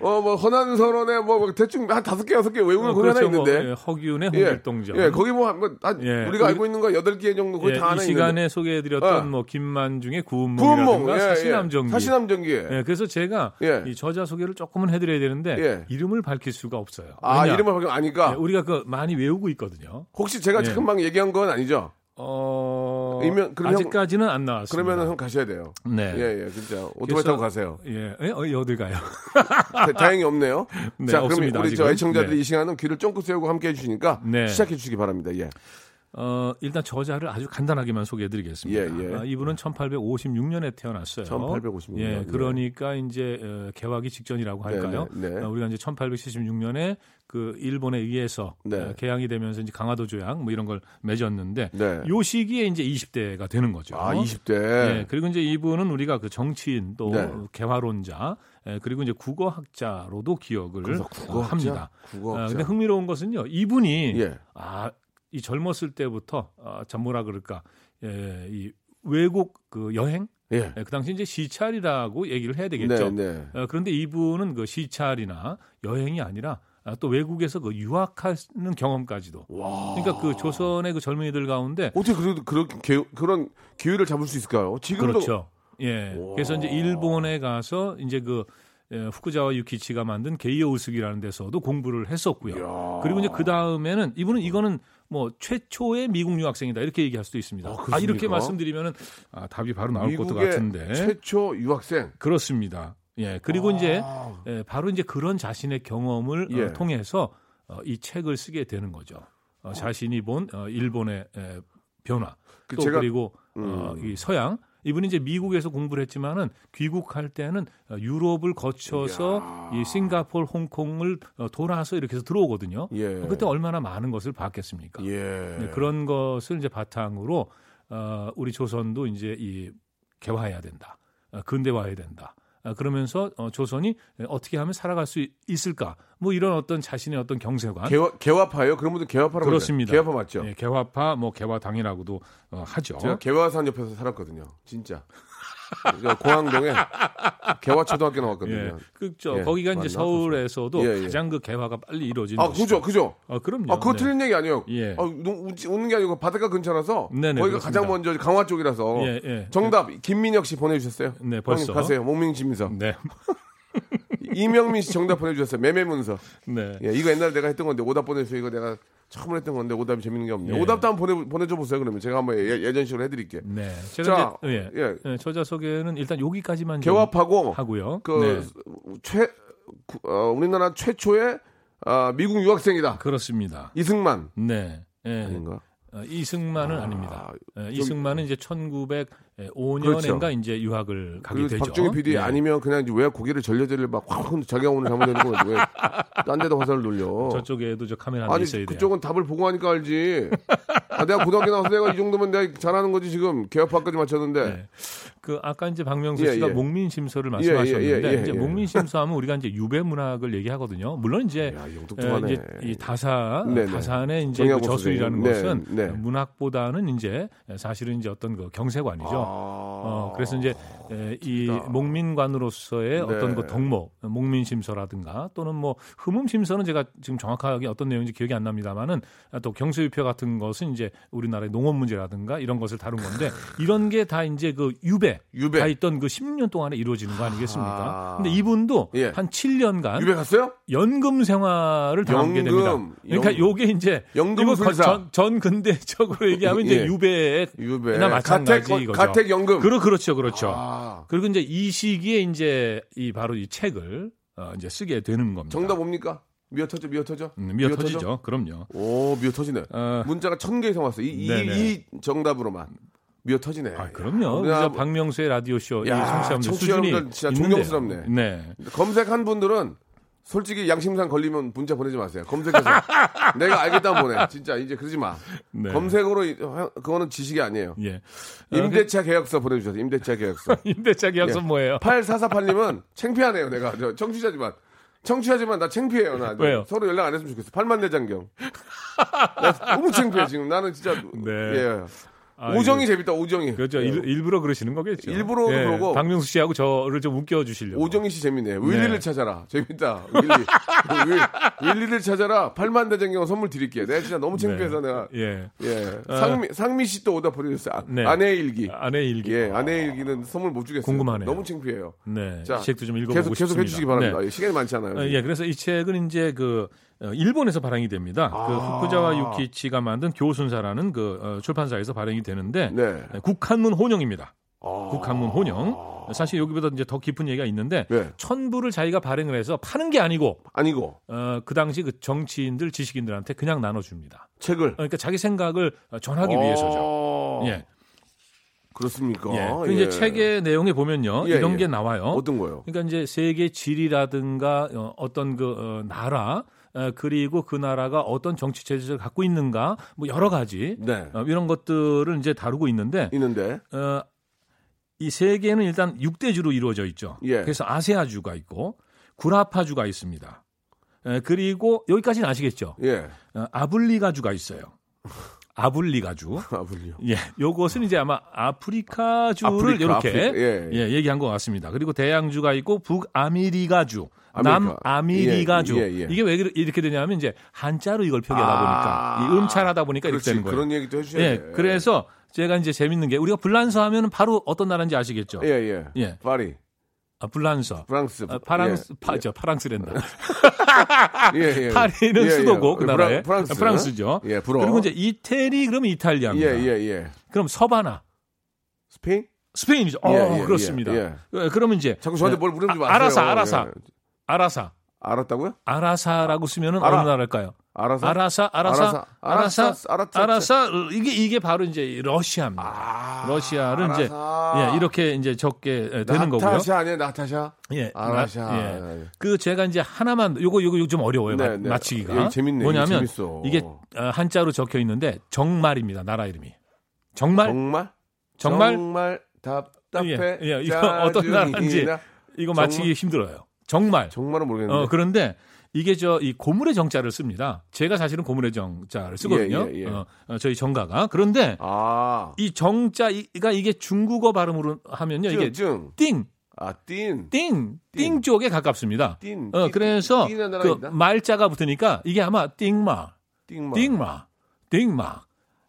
어, 뭐, 허난선언에 뭐, 뭐 대충 한 다섯 개, 여섯 개 외우는 어, 거 하나 그렇죠. 뭐, 있는데. 예, 허기훈의 예, 홍길동전. 예, 거기 뭐, 한- 뭐 한, 예, 우리가 우리- 알고 있는 거 여덟 개 정도 거의 예, 다 하나 이 있는데. 시간에 소개해드렸던 어. 뭐 김만중의 구운몽, 구운몽이라든가 예, 사시남정기. 예. 사시남정기. 예, 그래서 제가 예. 이 저자 소개를 조금은 해드려야 되는데 예. 이름을 밝힐 수가 없어요. 아? 이름을 밝히면 아니까. 예, 우리가 그 많이 외우고 있거든요. 혹시 제가 예. 지금 막 얘기한 건 아니죠? 어, 이면- 아직까지는 안 나왔습니다. 그러면은 형 가셔야 돼요. 네. 예, 예, 진짜. 오토바이 타고 가세요. 예, 예, 어, 어딜 가요? 다- 다행히 없네요. [laughs] 네, 자, 그럼 우리 저 아직은. 애청자들이 네. 이 시간은 귀를 쫑긋 세우고 함께 해주시니까 네. 시작해 주시기 바랍니다. 예. 어, 일단 저자를 아주 간단하게만 소개해 드리겠습니다. 예, 예. 아, 이분은 1856년에 태어났어요. 1856년. 예, 그러니까 이제 어, 개화기 직전이라고 할까요? 네, 네, 네. 어, 우리가 이제 1876년에 그 일본에 의해서 네. 어, 개항이 되면서 이제 강화도 조약 뭐 이런 걸 맺었는데 네. 요 시기에 이제 20대가 되는 거죠. 아, 20대. 예, 그리고 이제 이분은 우리가 그 정치인 또 네. 개화론자 예, 그리고 이제 국어학자로도 기억을 국어학자? 합니다. 국어학자. 아, 근데 흥미로운 것은요. 이분이 예. 아, 이 젊었을 때부터 아, 참 뭐라 그럴까? 예, 이 외국 그 여행 예. 예, 그 당시 이제 시찰이라고 얘기를 해야 되겠죠. 네, 네. 어, 그런데 이분은 그 시찰이나 여행이 아니라 아, 또 외국에서 그 유학하는 경험까지도. 와. 그러니까 그 조선의 그 젊은이들 가운데 어떻게 그래도 그런 기, 그런 기회를 잡을 수 있을까요? 지금도 그렇죠. 예. 그래서 이제 일본에 가서 이제 그 예, 후쿠자와 유키치가 만든 게이오 우스기라는 데서도 공부를 했었고요. 이야. 그리고 이제 그 다음에는 이분은 이거는 뭐 최초의 미국 유학생이다 이렇게 얘기할 수도 있습니다. 아, 아, 그렇습니까? 이렇게 말씀드리면은 아, 답이 바로 나올 것도 같은데 최초 유학생. 그렇습니다. 예. 그리고 이제 아. 예, 바로 이제 그런 자신의 경험을 어, 예. 통해서 어, 이 책을 쓰게 되는 거죠. 어, 자신이 본 어, 일본의 에, 변화 그 또 제가- 그리고 어, 음. 이 서양 이분이 이제 미국에서 공부를 했지만은 귀국할 때는 어, 유럽을 거쳐서 이 싱가포르, 홍콩을 어, 돌아서 이렇게 해서 들어오거든요. 예. 그때 얼마나 많은 것을 봤겠습니까? 예. 네, 그런 것을 이제 바탕으로 어, 우리 조선도 이제 이 개화해야 된다. 어, 근대화해야 된다. 아, 그러면서 어, 조선이 어떻게 하면 살아갈 수 있을까? 뭐 이런 어떤 자신의 어떤 경세관 개화, 개화파예요? 그런 분들 개화파라고 그렇습니다. 개화파 맞죠? 예, 개화파 뭐 개화당이라고도 어, 하죠. 제가 개화산 옆에서 살았거든요. 진짜. 제가 공항동에 개화초등학교 나왔거든요. 예, 그죠. 예, 거기가 이제 맞나? 서울에서도 예, 예. 가장 그 개화가 빨리 이루어지는 아. 그죠, 그죠. 아, 그럼요. 아, 그거 네. 틀린 얘기 아니에요. 예. 아, 웃는 게 아니고 바닷가 근처라서 네네, 거기가 그렇습니다. 가장 먼저 강화 쪽이라서 예, 예. 정답 김민혁 씨 보내주셨어요. 네, 벌써. 형님 가세요. 목민지민서. 네. 이명민 씨 정답 보내주셨어요. 매매 문서. 네. 예, 이거 옛날에 내가 했던 건데 오답 보내주세요. 이거 내가 처음 했던 건데 오답이 재밌는 게 없네요. 예. 오답도 한번 보내 보내줘 보세요. 그러면 제가 한번 예, 예전식으로 해드릴게. 요 네. 자, 제가 이제 예. 예. 예, 저자 소개는 일단 여기까지만 좀 개화파고 하고요. 그 네. 최 어, 우리나라 최초의 아, 미국 유학생이다. 그렇습니다. 이승만 네. 예. 아닌가? 어, 이승만은 아, 아, 닙니다 좀- 이승만은 이제 1905년인가 그렇죠. 이제 유학을 가게 그리고 되죠. 박정희 PD 네. 아니면 그냥 이제 왜 고개를 절레절레 막확 자기가 오늘 잘못된 거 왜딴 데다 화살을 돌려? 저쪽에도 저 카메라 아니 있어야 돼요. 그쪽은 답을 보고 하니까 알지. 아, 내가 고등학교 나와서 내가 이 정도면 내가 잘하는 거지 지금 개업파까지 맞췄는데. 네. 그 아까 이제 박명수 예, 씨가 예. 목민 심서를 예, 예, 말씀하셨는데 예, 예, 이제 예. 목민 심서 하면 우리가 이제 유배 문학을 얘기하거든요. 물론 이제, 야, 에. 이제 이 다사 네네. 다산의 이제 그 저술이라는 선생님. 것은 네, 네. 문학보다는 이제 사실은 이제 어떤 그 경세관이죠. 아. 어, 그래서 이제 에, 이 목민관으로서의 네. 어떤 그 덕목, 목민 심서라든가 또는 뭐 흠음 심서는 제가 지금 정확하게 어떤 내용인지 기억이 안 납니다만은 또 경세유표 같은 것은 이제 우리나라의 농업 문제라든가 이런 것을 다룬 건데 [laughs] 이런 게 다 이제 그 유배, 유배. 다 있던 그 10년 동안에 이루어지는 거 아니겠습니까? 아. 근데 이분도 예. 한 7년간 유배 갔어요? 연금 생활을 당하게 됩니다. 그러니까 연- 요게 이제 연금. 전, 전 근대적으로 얘기하면 이제 [laughs] 예. 유배의 유배. 나 마찬가지 가택, 이거죠. 가택 연금. 그렇 그렇죠, 그렇죠. 아. 그리고 이제 이 시기에 이제 이 바로 이 책을 어, 이제 쓰게 되는 겁니다. 정답 뭡니까? 미어 터져, 미어 터져? 음, 미어 터지죠. 그럼요. 오, 미어 터지네. 어, 문자가 천 개 이상 왔어. 이, 이. 이 정답으로만. 미어 터지네. 아, 그럼요. 우리나라 그래서 박명수의 라디오 쇼 야, 청취자분들 청취자 수준이 진짜 있는데요. 존경스럽네. 네. 검색한 분들은 솔직히 양심상 걸리면 문자 보내지 마세요. 검색해서 [laughs] 내가 알겠다면 보내. 진짜 이제 그러지 마. 네. 검색으로 이- 그거는 지식이 아니에요. 예. 임대차 계약서 보내주셔서 임대차 계약서. [laughs] 임대차 계약서 예. 뭐예요? 8448님은 창피하네요. 내가 저 청취자지만 청취자지만 나 창피해요. 나 왜요? 서로 연락 안 했으면 좋겠어. 팔만 대장경. 나 너무 창피해 지금. 나는 진짜 네. 예. 아, 오정이 재밌다. 오정이. 그렇죠. 예. 일, 일부러 그러시는 거겠죠. 예. 일부러도 그러고. 박명수 씨하고 저를 좀 웃겨 주시려고. 오정희 씨 재밌네. 윌리를 찾아라. 재밌다. 윌리. [laughs] 윌, 윌리를 찾아라. 8만 대장경 선물 드릴게요. 내가 진짜 너무 창피해서 내가. 예. 예. 상미, 상미 씨 또 오다 보내줬어요. 아, 네. 아내의 일기. 아내 일기. 예. 아내의 일기는 선물 못 주겠어요. 궁금하네요. 너무 창피해요. 네. 자, 이 책도 좀 읽어보고 계속, 계속 싶습니다. 해주시기 바랍니다. 네. 예, 시간이 많지 않아요. 어, 예, 그래서 이 책은 이제 그 어, 일본에서 발행이 됩니다. 아. 그 후쿠자와 유키치가 만든 교순사라는 그 어, 출판사에서 발행이 되는데 네. 네, 국한문 혼용입니다. 국학문 혼영. 사실 여기보다 이제 더 깊은 얘기가 있는데 네. 천부를 자기가 발행을 해서 파는 게 아니고 아니고 어, 그 당시 그 정치인들 지식인들한테 그냥 나눠줍니다. 책을 그러니까 자기 생각을 전하기 위해서죠. 어, 예. 그렇습니까? 예. 그 이제 예. 책의 내용에 보면요. 예, 이런 예. 게 나와요. 어떤 거요? 그러니까 이제 세계 지리라든가 어, 어떤 그 어, 나라 어, 그리고 그 나라가 어떤 정치 체제를 갖고 있는가 뭐 여러 가지 네. 어, 이런 것들을 이제 다루고 있는데 있는데 어, 이 세계는 일단 6대 주로 이루어져 있죠. 예. 그래서 아세아주가 있고 구라파주가 있습니다. 에, 그리고 여기까지는 아시겠죠? 예. 어, 아불리가주가 있어요. 아불리가주. [laughs] 아버지요. 예, 요것은 이제 아마 아프리카주를 아프리카, 이렇게 아프리카, 예, 예, 얘기한 것 같습니다. 그리고 대양주가 있고 북아메리카주, 아메리카. 남아메리카주. 예, 예, 예. 이게 왜 이렇- 이렇게 되냐면 이제 한자로 이걸 표기하다 아, 보니까 이 음찰하다 보니까 그렇지. 이렇게 되는 거예요. 그런 얘기도 해주셔야 예, 돼. 그래서 제가 이제 재밌는 게 우리가 불란서 하면은 바로 어떤 나라인지 아시겠죠? 예, 예. 예. 파리, 아, 불란서. 프랑스. 아, 파랑스, 예. 파, 저 파랑스랜다. [laughs] 예, 예. 파리는 예, 예. 수도고 그 나라의 프랑스. 프랑스죠. 예, 불어. 그리고 이제 이태리 그러면 이탈리아입니다. 예, 예, 예. 그럼 서반아 스페인? 스페인이죠. 어, 예, 예, 그렇습니다. 예, 예, 그러면 이제 자꾸 저한테 예, 뭘 물어보지 아, 마세요. 아라사, 아라사, 예. 아라사, 알았다고요? 아라사라고 쓰면은 알아. 어느 나라일까요? 알아서? 아라사, 아라사, 아라사, 아라사, 이게 이게 바로 이제 러시아입니다. 아, 러시아를 이제 아라사. 예, 이렇게 이제 적게 예, 되는 거고요. 나타샤 아니에요, 나타샤? 예, 아라샤. 나- 예. 그 제가 이제 하나만 요거 요거 요거 좀 어려워요. 네, 마- 네. 맞히기가. 예, 재밌네. 뭐냐면 재밌어. 이게 어, 한자로 적혀 있는데 정말입니다. 나라 이름이. 정말 정말? 정말? 정말 답답해. 예, 예, 이거 어떤 나라인지. 이거 맞히기 힘들어요. 정말. 정말은 모르겠는데. 어, 그런데 이게 저 이 고물의 정자를 씁니다. 제가 사실은 고물의 정자를 쓰거든요. 예, 예, 예. 어, 어, 저희 정가가. 그런데 아, 이 정자가 이게 중국어 발음으로 하면요. 이게 증, 증. 띵, 아, 띵. 띵, 띵. 띵 쪽에 가깝습니다. 띵. 어, 띵, 그래서 띵 그? 말자가 붙으니까 이게 아마 띵마, 띵마. 띵마, 띵마.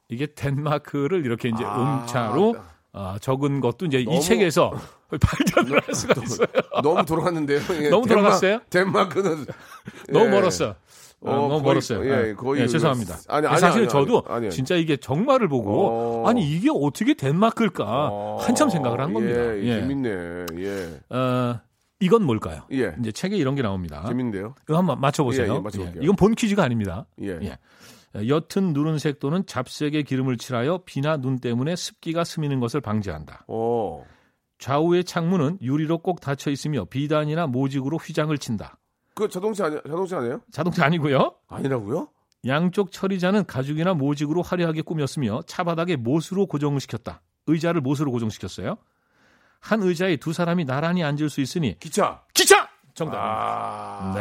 이게 덴마크를 이렇게 이제 아, 음차로 아, 적은 것도 이제 너무- 이 책에서 [laughs] 발견을 할 수가 있어요. 너무 돌아갔는데요. [laughs] 예, 너무 돌아갔어요? 덴마크는 [laughs] 너무 예. 멀었어. 어, 어, 너무 거의- 멀었어요. 예, 예, 거의 예, 죄송합니다. 아니, 아니, 사실 아니, 저도 아니. 진짜 이게 정말을 보고 어. 아니 이게 어떻게 덴마크일까 어, 한참 생각을 한 겁니다. 예, 예. 재밌네. 예. 어, 이건 뭘까요? 예. 이제 책에 이런 게 나옵니다. 재밌는데요. 이거 한번 맞춰보세요. 예, 예. 이건 본 퀴즈가 아닙니다. 예. 예. 옅은 누른색 또는 잡색의 기름을 칠하여 비나 눈 때문에 습기가 스미는 것을 방지한다. 오. 좌우의 창문은 유리로 꼭 닫혀 있으며 비단이나 모직으로 휘장을 친다. 그 자동차 아니 자동차 아니에요? 자동차 아니고요. 아니라고요? 양쪽 처리자는 가죽이나 모직으로 화려하게 꾸몄으며 차바닥에 못으로 고정을 시켰다. 의자를 못으로 고정시켰어요. 한 의자에 두 사람이 나란히 앉을 수 있으니 기차. 기차 정답. 아.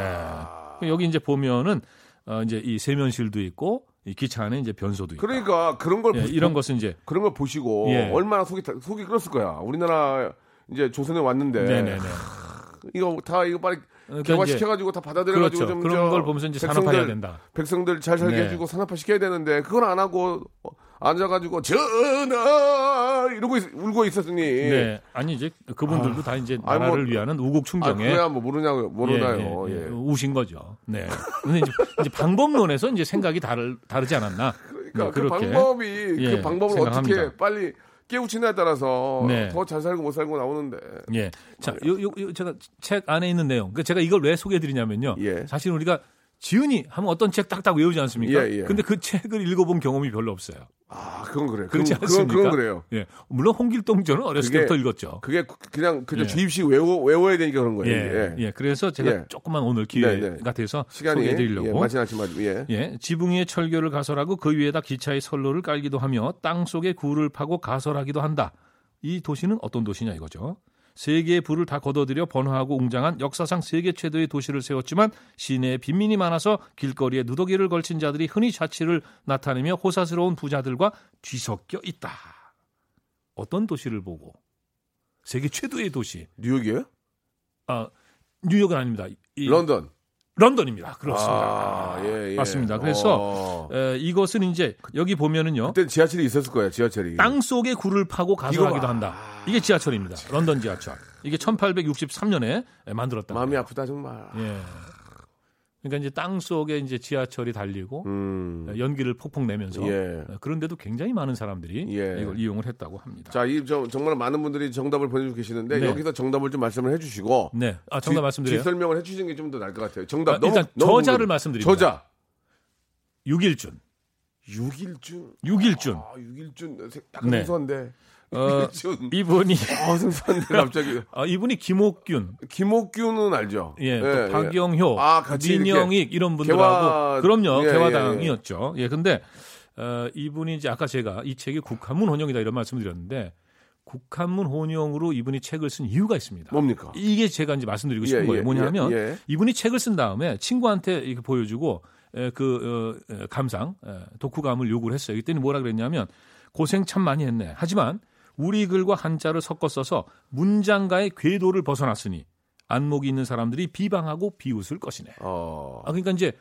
네. 여기 이제 보면은 어 이제 이 세면실도 있고 이 기차 안에 이제 변소도 있고. 그러니까 그런 걸 예, 보- 이런 것은 이제 그런 걸 보시고 예. 얼마나 속이 다- 속이 끓었을 거야. 우리나라 이제 조선에 왔는데 네네네. 이거 다 이거 빨리 그러니까 개화 이제 시켜가지고 다 받아들여가지고 그렇죠. 좀 그런 저걸 보면서 이제 백성들- 산업화해야 된다. 백성들 잘 살게 네. 해주고 산업화 시켜야 되는데 그걸 안 하고 어, 앉아가지고 전하 이러고 있- 울고 있었으니 네. 아니 이제 그분들도 다 이제 아니, 뭐- 나라를 위하는 우국 아 충정에 그래야 뭐 모르냐고 모르나요? 예, 예, 예. 예, 우신 거죠. 네. 근데 이제, 이제 방법론에서 이제 생각이 다르, 다르지 않았나. 그러니까 네, 그 그렇게. 방법이 예, 그 방법을 생각합니다. 어떻게 빨리 깨우치냐에 따라서 네. 더잘 살고 못 살고 나오는데 예. 자, 요, 요, 요 제가 책 안에 있는 내용. 그 제가 이걸 왜 소개해 드리냐면요. 예. 사실 우리가 지은이 하면 어떤 책 딱딱 외우지 않습니까? 예, 예. 근데 그 책을 읽어본 경험이 별로 없어요. 아 그건 그래요. 그렇지 그건, 않습니까? 그건, 그건 그래요. 예. 물론 홍길동 저는 어렸을 그게- 때부터 읽었죠. 그게 구- 그냥 그냥 예. 주입식 외워 외워야 되니까 그런 거예요. 예. 예. 예. 그래서 제가 예. 조금만 오늘 기회가 네, 네. 돼서 소개해 드리려고. 예, 않지만 예. 예, 지붕 위에 철교를 가설하고 그 위에다 기차의 선로를 깔기도 하며 땅 속에 굴을 파고 가설하기도 한다. 이 도시는 어떤 도시냐 이거죠. 세계의 불을 다 걷어들여 번화하고 웅장한 역사상 세계 최대의 도시를 세웠지만 시내에 빈민이 많아서 길거리에 누더기를 걸친 자들이 흔히 자취를 나타내며 호사스러운 부자들과 뒤섞여 있다. 어떤 도시를 보고 세계 최대의 도시. 뉴욕이에요? 아, 뉴욕은 아닙니다. 이 런던. 런던입니다. 그렇습니다. 아, 예, 예. 맞습니다. 그래서 어. 에, 이것은 이제 여기 보면은요. 그때 지하철이 있었을 거예요. 지하철이. 땅 속에 굴을 파고 가설하기도. 한다. 이게 지하철입니다. 런던 지하철. 이게 1863년에 만들었다. 마음이 아프다 정말. 예. 그러니까 이제 땅 속에 이제 지하철이 달리고 음. 연기를 폭풍 내면서 예. 그런데도 굉장히 많은 사람들이 예. 이걸 이용을 했다고 합니다. 자, 이 저, 정말 많은 분들이 정답을 보내주고 계시는데 네. 여기서 정답을 좀 말씀을 해주시고 네, 아 정답 뒤- 말씀드려요. 뒤 설명을 해주시는 게 좀 더 나을 것 같아요. 정답 아, 너무 일단 너무 저자를 말씀드립니다. 저자 육일준, 육일준. 육일준. 아, 육일준 약간 네. 생소한데. 어. [laughs] 이분이 아, 생소한데 갑자기. [laughs] 아, 이분이 김옥균, 김옥규는 알죠. 예, 또 박영효, 아, 같이 민영익 이런 분들하고 개화- 그럼요 예, 개화당이었죠. 예, 근데 어, 이분이 이제 아까 제가 이 책이 국한문 혼용이다 이런 말씀드렸는데 국한문 혼용으로 이분이 책을 쓴 이유가 있습니다. 뭡니까? 이게 제가 이제 말씀드리고 싶은 예, 거예요. 예, 뭐냐면 예, 예. 이분이 책을 쓴 다음에 친구한테 이렇게 보여주고 에, 그 어, 에, 감상 에, 독후감을 요구를 했어요. 이때는 뭐라 그랬냐면 고생 참 많이 했네. 하지만 우리 글과 한자를 섞어 써서 문장가의 궤도를 벗어났으니 안목이 있는 사람들이 비방하고 비웃을 것이네. 어. 아 그러니까 이제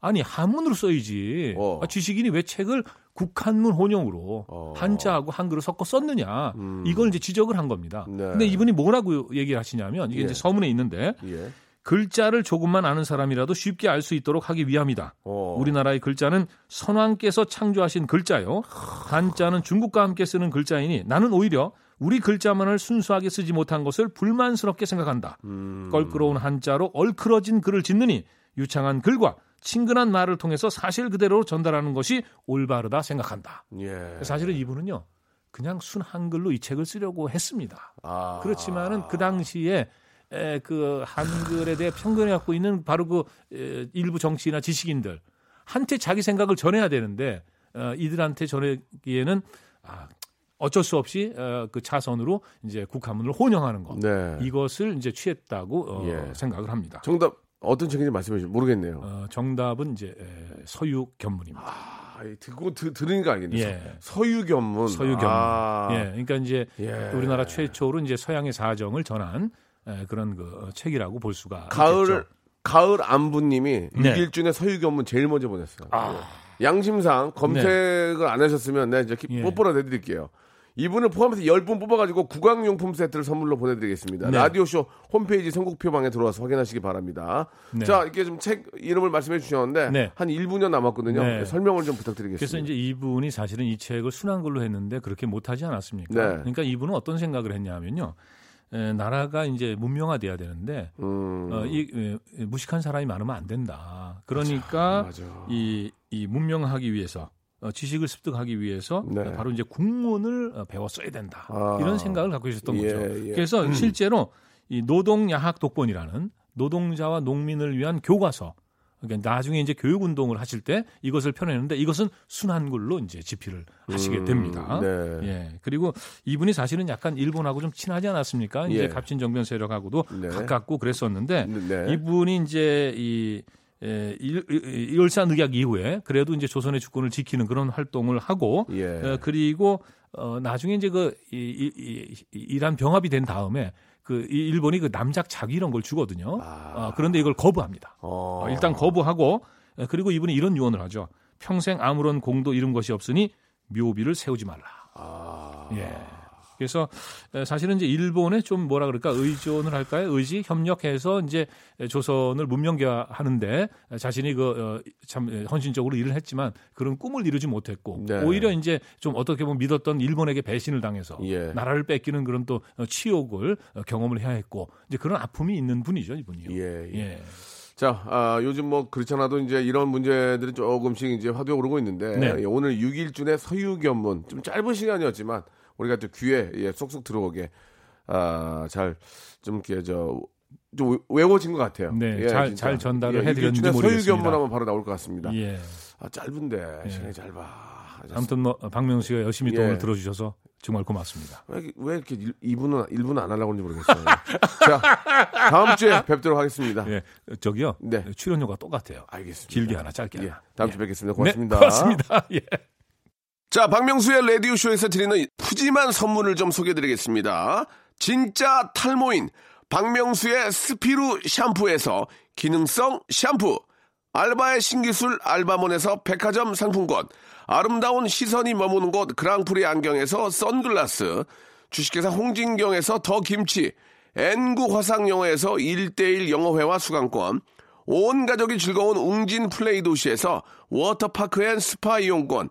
아니 한문으로 써야지. 어. 아, 지식인이 왜 책을 국한문 혼용으로 어. 한자하고 한글을 섞어 썼느냐. 음. 이걸 이제 지적을 한 겁니다. 네. 근데 이분이 뭐라고 얘기를 하시냐면 이게 예. 이제 서문에 있는데 예. 글자를 조금만 아는 사람이라도 쉽게 알 수 있도록 하기 위함이다. 어. 우리나라의 글자는 선왕께서 창조하신 글자요. 한자는 중국과 함께 쓰는 글자이니 나는 오히려 우리 글자만을 순수하게 쓰지 못한 것을 불만스럽게 생각한다. 음. 껄끄러운 한자로 얼크러진 글을 짓느니 유창한 글과 친근한 말을 통해서 사실 그대로 전달하는 것이 올바르다 생각한다. 예. 사실은 이분은요. 그냥 순 한글로 이 책을 쓰려고 했습니다. 아. 그렇지만은 그 당시에 에, 그 한글에 대해 편견을 갖고 있는 바로 그 에, 일부 정치나 지식인들 한테 자기 생각을 전해야 되는데 어, 이들한테 전하기에는 아, 어쩔 수 없이 어, 그 차선으로 이제 국한문을 혼용하는 것 네. 이것을 이제 취했다고 어, 예. 생각을 합니다. 정답 어떤 책인지 말씀해 주시면 모르겠네요. 어, 정답은 이제 에, 서유 견문입니다. 아, 이 듣고 드, 들으니까 알겠네요. 예. 서유견문. 서유 견문. 아. 예, 그러니까 이제 예. 우리나라 최초로 이제 서양의 사정을 전한 에, 그런 그 어, 책이라고 볼 수가 가을 있겠죠. 가을 안부님이 네. 아. 육일준의 서유견문 제일 먼저 보냈어요. 예. 양심상 검색을 안 하셨으면 내가 이제 키- 예. 뽀뽀라 내드릴게요. 이분을 포함해서 10분 뽑아가지고 구강용품 세트를 선물로 보내드리겠습니다. 네. 라디오쇼 홈페이지 선곡표방에 들어와서 확인하시기 바랍니다. 네. 자, 이렇게 좀 책 이름을 말씀해 주셨는데 네. 한 1분여 남았거든요. 네. 설명을 좀 부탁드리겠습니다. 그래서 이제 이분이 사실은 이 책을 순한글로 했는데 그렇게 못하지 않았습니까? 네. 그러니까 이분은 어떤 생각을 했냐면요. 에, 나라가 이제 문명화돼야 되는데 음, 어, 이 에, 무식한 사람이 많으면 안 된다. 그러니까 맞아. 이, 이 문명하기 위해서 어, 지식을 습득하기 위해서 네. 어, 바로 이제 국문을 어, 배웠어야 된다. 아. 이런 생각을 갖고 계셨던 예, 거죠. 예. 그래서 실제로 이 노동야학 독본이라는 노동자와 농민을 위한 교과서 그러니까 나중에 이제 교육 운동을 하실 때 이것을 펴내는데 이것은 순한글로 이제 집필을 하시게 음, 됩니다. 네. 예. 그리고 이분이 사실은 약간 일본하고 좀 친하지 않았습니까? 이제 예. 갑진 정변 세력하고도 네. 가깝고 그랬었는데 네. 이분이 이제 이 이- 일산의학 이후에 그래도 이제 조선의 주권을 지키는 그런 활동을 하고 예. 어, 그리고 어, 나중에 이제 그 이, 이, 이, 이- 이란 병합이 된 다음에 그이 일본이 그 남작 자기 이런 걸 주거든요. 아. 어, 그런데 이걸 거부합니다. 어. 어, 일단 거부하고 어, 그리고 이분이 이런 유언을 하죠. 평생 아무런 공도 이룬 것이 없으니 묘비를 세우지 말라. 아. 예. 그래서 에, 사실은 이제 일본에 좀 뭐라 그럴까 의존을 할까요? 의지 협력해서 이제 조선을 문명화하는데 자신이 그 참 헌신적으로 일을 했지만 그런 꿈을 이루지 못했고 네. 오히려 이제 좀 어떻게 보면 믿었던 일본에게 배신을 당해서 예. 나라를 뺏기는 그런 또 어, 치욕을 어, 경험을 해야 했고 이제 그런 아픔이 있는 분이죠 이분이요. 예, 예. 예. 자, 아, 요즘 뭐 그렇잖아도 이제 이런 문제들이 조금씩 이제 화두에 오르고 있는데 네. 예, 오늘 6일준의 서유견문 좀 짧은 시간이었지만 우리가 또 귀에 예, 쏙쏙 들어오게 아, 잘좀 이렇게 저 좀 외워진 것 같아요. 네, 예, 잘- 진짜. 잘 전달을 예, 해드렸는지 6일준의 모르겠습니다. 서유견문 하면 바로 나올 것 같습니다. 예. 아, 짧은데 시간이 짧아. 아무튼 뭐 박명수 씨가 열심히 또 예. 오늘 들어주셔서 정말 고맙습니다. 왜, 왜 이렇게 1분은, 1분 안 하려고 하는지 모르겠어요. [laughs] 자, 다음 주에 뵙도록 하겠습니다. 예, 저기요. 네. 출연료가 똑같아요. 알겠습니다. 길게 하나, 짧게 예, 하나. 다음 예. 주에 뵙겠습니다. 네, 고맙습니다. 고맙습니다. [laughs] 예. 자, 박명수의 라디오쇼에서 드리는 푸짐한 선물을 좀 소개해드리겠습니다. 진짜 탈모인 박명수의 스피루 샴푸에서 기능성 샴푸, 알바의 신기술 알바몬에서 백화점 상품권, 아름다운 시선이 머무는 곳 그랑프리 안경에서 선글라스, 주식회사 홍진경에서 더 김치, 엔구 화상영어에서 1대1 영어회화 수강권, 온 가족이 즐거운 웅진 플레이 도시에서 워터파크 and 스파 이용권,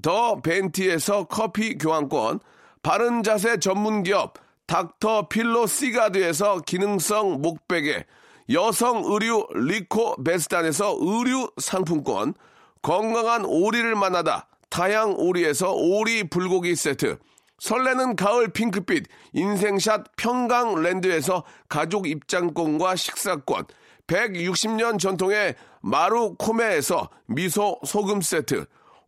더 벤티에서 커피 교환권, 바른 자세 전문 기업 닥터 필로 시가드에서 기능성 목베개, 여성 의류 리코 베스탄에서 의류 상품권, 건강한 오리를 만나다 다양 오리에서 오리 불고기 세트, 설레는 가을 핑크빛 인생샷 평강랜드에서 가족 입장권과 식사권, 160년 전통의 마루코메에서 미소 소금 세트,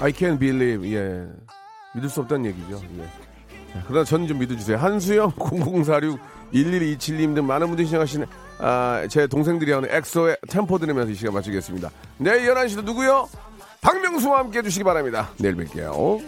I can't believe. 예. 믿을 수 없다는 얘기죠. 예. 그러나 저는 좀 믿어주세요. 한수영 0046 1127님 등 많은 분들이 시청하시는 아, 제 동생들이 하는 엑소의 템포 들으면서 이 시간 마치겠습니다. 내일 11시도 누구요? 박명수와 함께 해주시기 바랍니다. 내일 뵐게요.